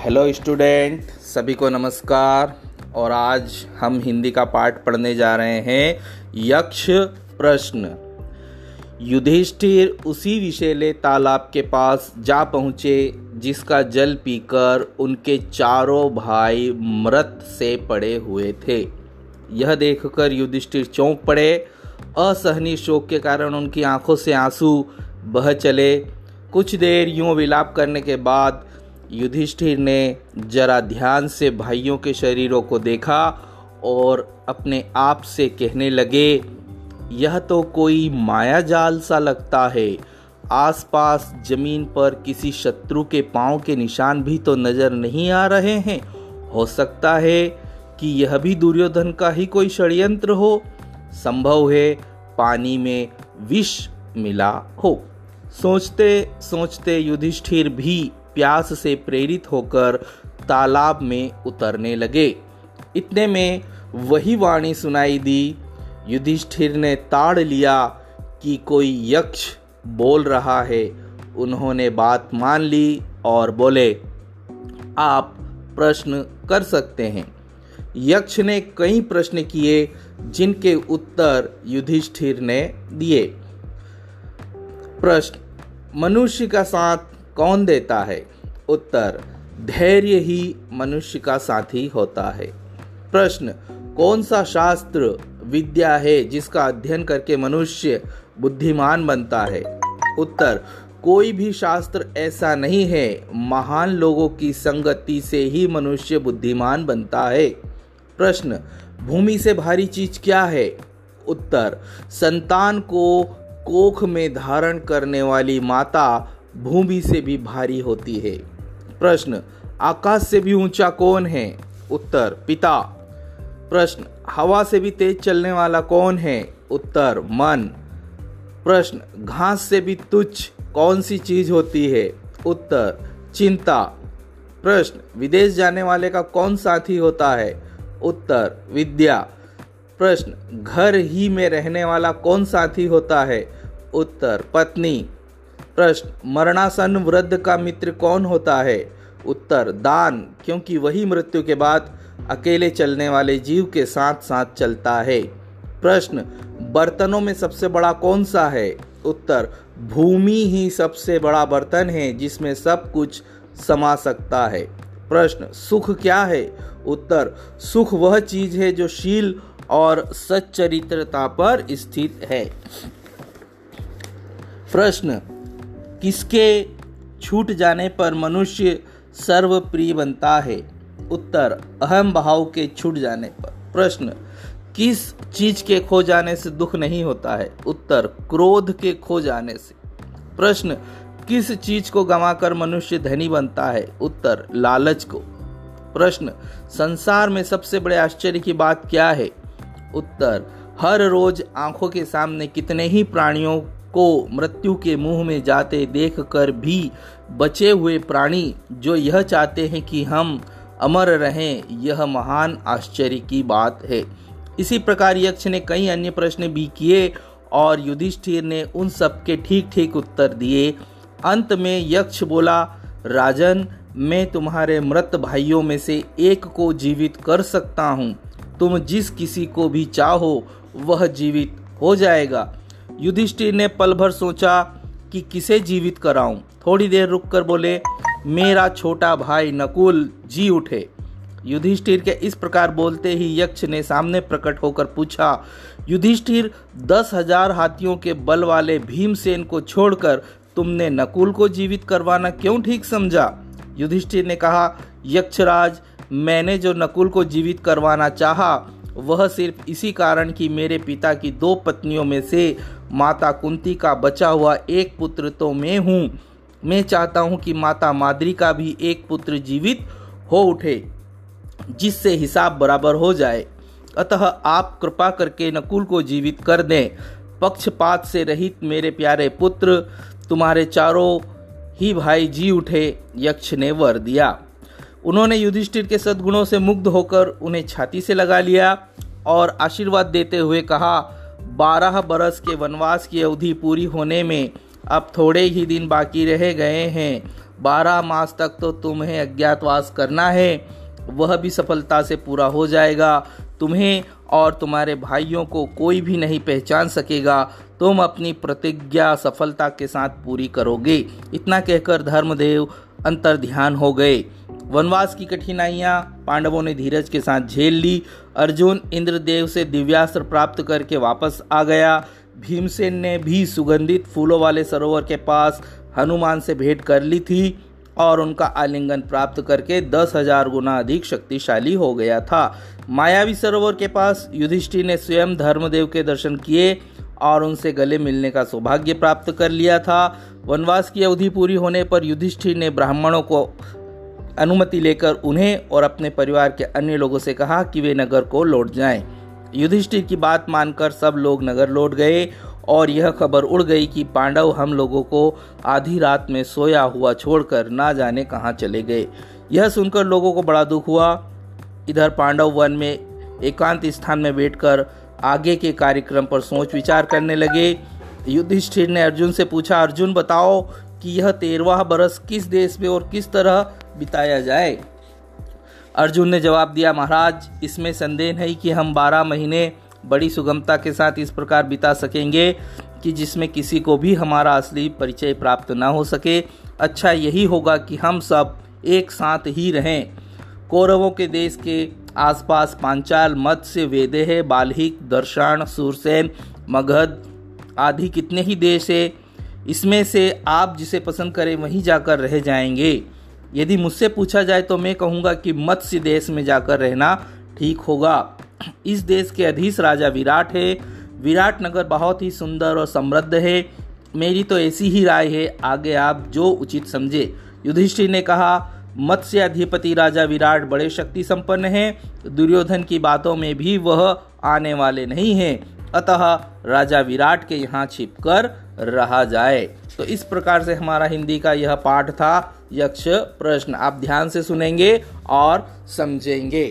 Hello student सभी को नमस्कार। और आज हम हिंदी का पाठ पढ़ने जा रहे हैं यक्ष प्रश्न। युधिष्ठिर उसी विषैले तालाब के पास जा पहुँचे, जिसका जल पीकर उनके चारों भाई मृत से पड़े हुए थे। यह देखकर युधिष्ठिर चौंक पड़े। असहनीय शोक के कारण उनकी आँखों से आँसू बह चले। कुछ देर यूँ विलाप करने के बाद युधिष्ठिर ने जरा ध्यान से भाइयों के शरीरों को देखा और अपने आप से कहने लगे, यह तो कोई माया जाल सा लगता है। आसपास ज़मीन पर किसी शत्रु के पाँव के निशान भी तो नज़र नहीं आ रहे हैं। हो सकता है कि यह भी दुर्योधन का ही कोई षड्यंत्र हो। संभव है पानी में विष मिला हो। सोचते सोचते युधिष्ठिर भी प्यास से प्रेरित होकर तालाब में उतरने लगे। इतने में वही वाणी सुनाई दी। युधिष्ठिर ने ताड़ लिया कि कोई यक्ष बोल रहा है। उन्होंने बात मान ली और बोले, आप प्रश्न कर सकते हैं। यक्ष ने कई प्रश्न किए, जिनके उत्तर युधिष्ठिर ने दिए। प्रश्न, मनुष्य का साथ कौन देता है? उत्तर, धैर्य ही मनुष्य का साथी होता है। प्रश्न, कौन सा शास्त्र विद्या है जिसका अध्ययन करके मनुष्य बुद्धिमान बनता है? उत्तर, कोई भी शास्त्र ऐसा नहीं है। महान लोगों की संगति से ही मनुष्य बुद्धिमान बनता है। प्रश्न, भूमि से भारी चीज़ क्या है? उत्तर, संतान को कोख में धारण करने वाली माता भूमि से भी भारी होती है। प्रश्न, आकाश से भी ऊँचा कौन है? उत्तर, पिता। प्रश्न, हवा से भी तेज चलने वाला कौन है? उत्तर, मन। प्रश्न, घास से भी तुच्छ कौन सी चीज़ होती है? उत्तर, चिंता। प्रश्न, विदेश जाने वाले का कौन साथी होता है? उत्तर, विद्या। प्रश्न, घर ही में रहने वाला कौन साथी होता है? उत्तर, पत्नी। प्रश्न, मरणासन वृद्ध का मित्र कौन होता है? उत्तर, दान, क्योंकि वही मृत्यु के बाद अकेले चलने वाले जीव के साथ साथ चलता है। प्रश्न, बर्तनों में सबसे बड़ा कौन सा है? उत्तर, भूमि ही सबसे बड़ा बर्तन है जिसमें सब कुछ समा सकता है। प्रश्न, सुख क्या है? उत्तर, सुख वह चीज़ है जो शील और सच्चरित्रता पर स्थित है। प्रश्न किसके छूट जाने पर मनुष्य सर्वप्रिय बनता है? उत्तर, अहम भाव के छूट जाने पर। प्रश्न, किस चीज़ के खो जाने से दुख नहीं होता है? उत्तर, क्रोध के खो जाने से। प्रश्न, किस चीज़ को गंवाकर मनुष्य धनी बनता है? उत्तर, लालच को। प्रश्न, संसार में सबसे बड़े आश्चर्य की बात क्या है? उत्तर, हर रोज आँखों के सामने कितने ही प्राणियों को मृत्यु के मुँह में जाते देखकर भी बचे हुए प्राणी जो यह चाहते हैं कि हम अमर रहें, यह महान आश्चर्य की बात है। इसी प्रकार यक्ष ने कई अन्य प्रश्न भी किए और युधिष्ठिर ने उन सब के ठीक ठीक उत्तर दिए। अंत में यक्ष बोला, राजन, मैं तुम्हारे मृत भाइयों में से एक को जीवित कर सकता हूँ। तुम जिस किसी को भी चाहो, वह जीवित हो जाएगा। युधिष्ठिर ने पल भर सोचा कि किसे जीवित कराऊं। थोड़ी देर रुककर बोले, मेरा छोटा भाई नकुल जी उठे। युधिष्ठिर के इस प्रकार बोलते ही यक्ष ने सामने प्रकट होकर पूछा, युधिष्ठिर, दस हज़ार हाथियों के बल वाले भीमसेन को छोड़कर तुमने नकुल को जीवित करवाना क्यों ठीक समझा? युधिष्ठिर ने कहा, यक्षराज, मैंने जो नकुल को जीवित करवाना चाहा वह सिर्फ़ इसी कारण कि मेरे पिता की दो पत्नियों में से माता कुंती का बचा हुआ एक पुत्र तो मैं हूँ। मैं चाहता हूँ कि माता माद्री का भी एक पुत्र जीवित हो उठे, जिससे हिसाब बराबर हो जाए। अतः आप कृपा करके नकुल को जीवित कर दें। पक्षपात से रहित मेरे प्यारे पुत्र, तुम्हारे चारों ही भाई जी उठे, यक्ष ने वर दिया। उन्होंने युधिष्ठिर के सद्गुणों से मुग्ध होकर उन्हें छाती से लगा लिया और आशीर्वाद देते हुए कहा, बारह बरस के वनवास की अवधि पूरी होने में अब थोड़े ही दिन बाकी रह गए हैं। बारह मास तक तो तुम्हें अज्ञातवास करना है। वह भी सफलता से पूरा हो जाएगा। तुम्हें और तुम्हारे भाइयों को कोई भी नहीं पहचान सकेगा। तुम अपनी प्रतिज्ञा सफलता के साथ पूरी करोगे। इतना कहकर धर्मदेव अंतर ध्यान हो गए। वनवास की कठिनाइयाँ, पांडवों ने धीरज के साथ झेल ली। अर्जुन इंद्रदेव से दिव्यास्त्र प्राप्त करके वापस आ गया। भीमसेन ने भी सुगंधित फूलों वाले सरोवर के पास हनुमान से भेंट कर ली थी और उनका आलिंगन प्राप्त करके दस हज़ार गुना अधिक शक्तिशाली हो गया था। मायावी सरोवर के पास युधिष्ठिर ने स्वयं धर्मदेव के दर्शन किए और उनसे गले मिलने का सौभाग्य प्राप्त कर लिया था। वनवास की अवधि पूरी होने पर युधिष्ठिर ने ब्राह्मणों को अनुमति लेकर उन्हें और अपने परिवार के अन्य लोगों से कहा कि वे नगर को लौट जाएँ। युधिष्ठिर की बात मानकर सब लोग नगर लौट गए और यह खबर उड़ गई कि पांडव हम लोगों को आधी रात में सोया हुआ छोड़कर ना जाने कहाँ चले गए। यह सुनकर लोगों को बड़ा दुख हुआ। इधर पांडव वन में एकांत स्थान में बैठकर आगे के कार्यक्रम पर सोच विचार करने लगे। युधिष्ठिर ने अर्जुन से पूछा, अर्जुन, बताओ कि यह तेरवा बरस किस देश में और किस तरह बिताया जाए। अर्जुन ने जवाब दिया, महाराज, इसमें संदेह नहीं कि हम बारह महीने बड़ी सुगमता के साथ इस प्रकार बिता सकेंगे कि जिसमें किसी को भी हमारा असली परिचय प्राप्त ना हो सके। अच्छा यही होगा कि हम सब एक साथ ही रहें। कौरवों के देश के आसपास पांचाल मत्स्य है, बाल्हिक दर्शान सुरसेन, मगध आदि कितने ही देश है। इसमें से आप जिसे पसंद करें, वहीं जाकर रह जाएँगे। यदि मुझसे पूछा जाए तो मैं कहूँगा कि मत्स्य देश में जाकर रहना ठीक होगा। इस देश के अधीश राजा विराट है। विराट नगर बहुत ही सुंदर और समृद्ध है। मेरी तो ऐसी ही राय है, आगे आप जो उचित समझे। युधिष्ठिर ने कहा मत्स्य अधिपति राजा विराट बड़े शक्ति संपन्न है। दुर्योधन की बातों में भी वह आने वाले नहीं है। अतः राजा विराट के यहाँ छिप कर रहा जाए। तो इस प्रकार से हमारा हिंदी का यह पाठ था। यक्ष प्रश्न आप ध्यान से सुनेंगे और समझेंगे।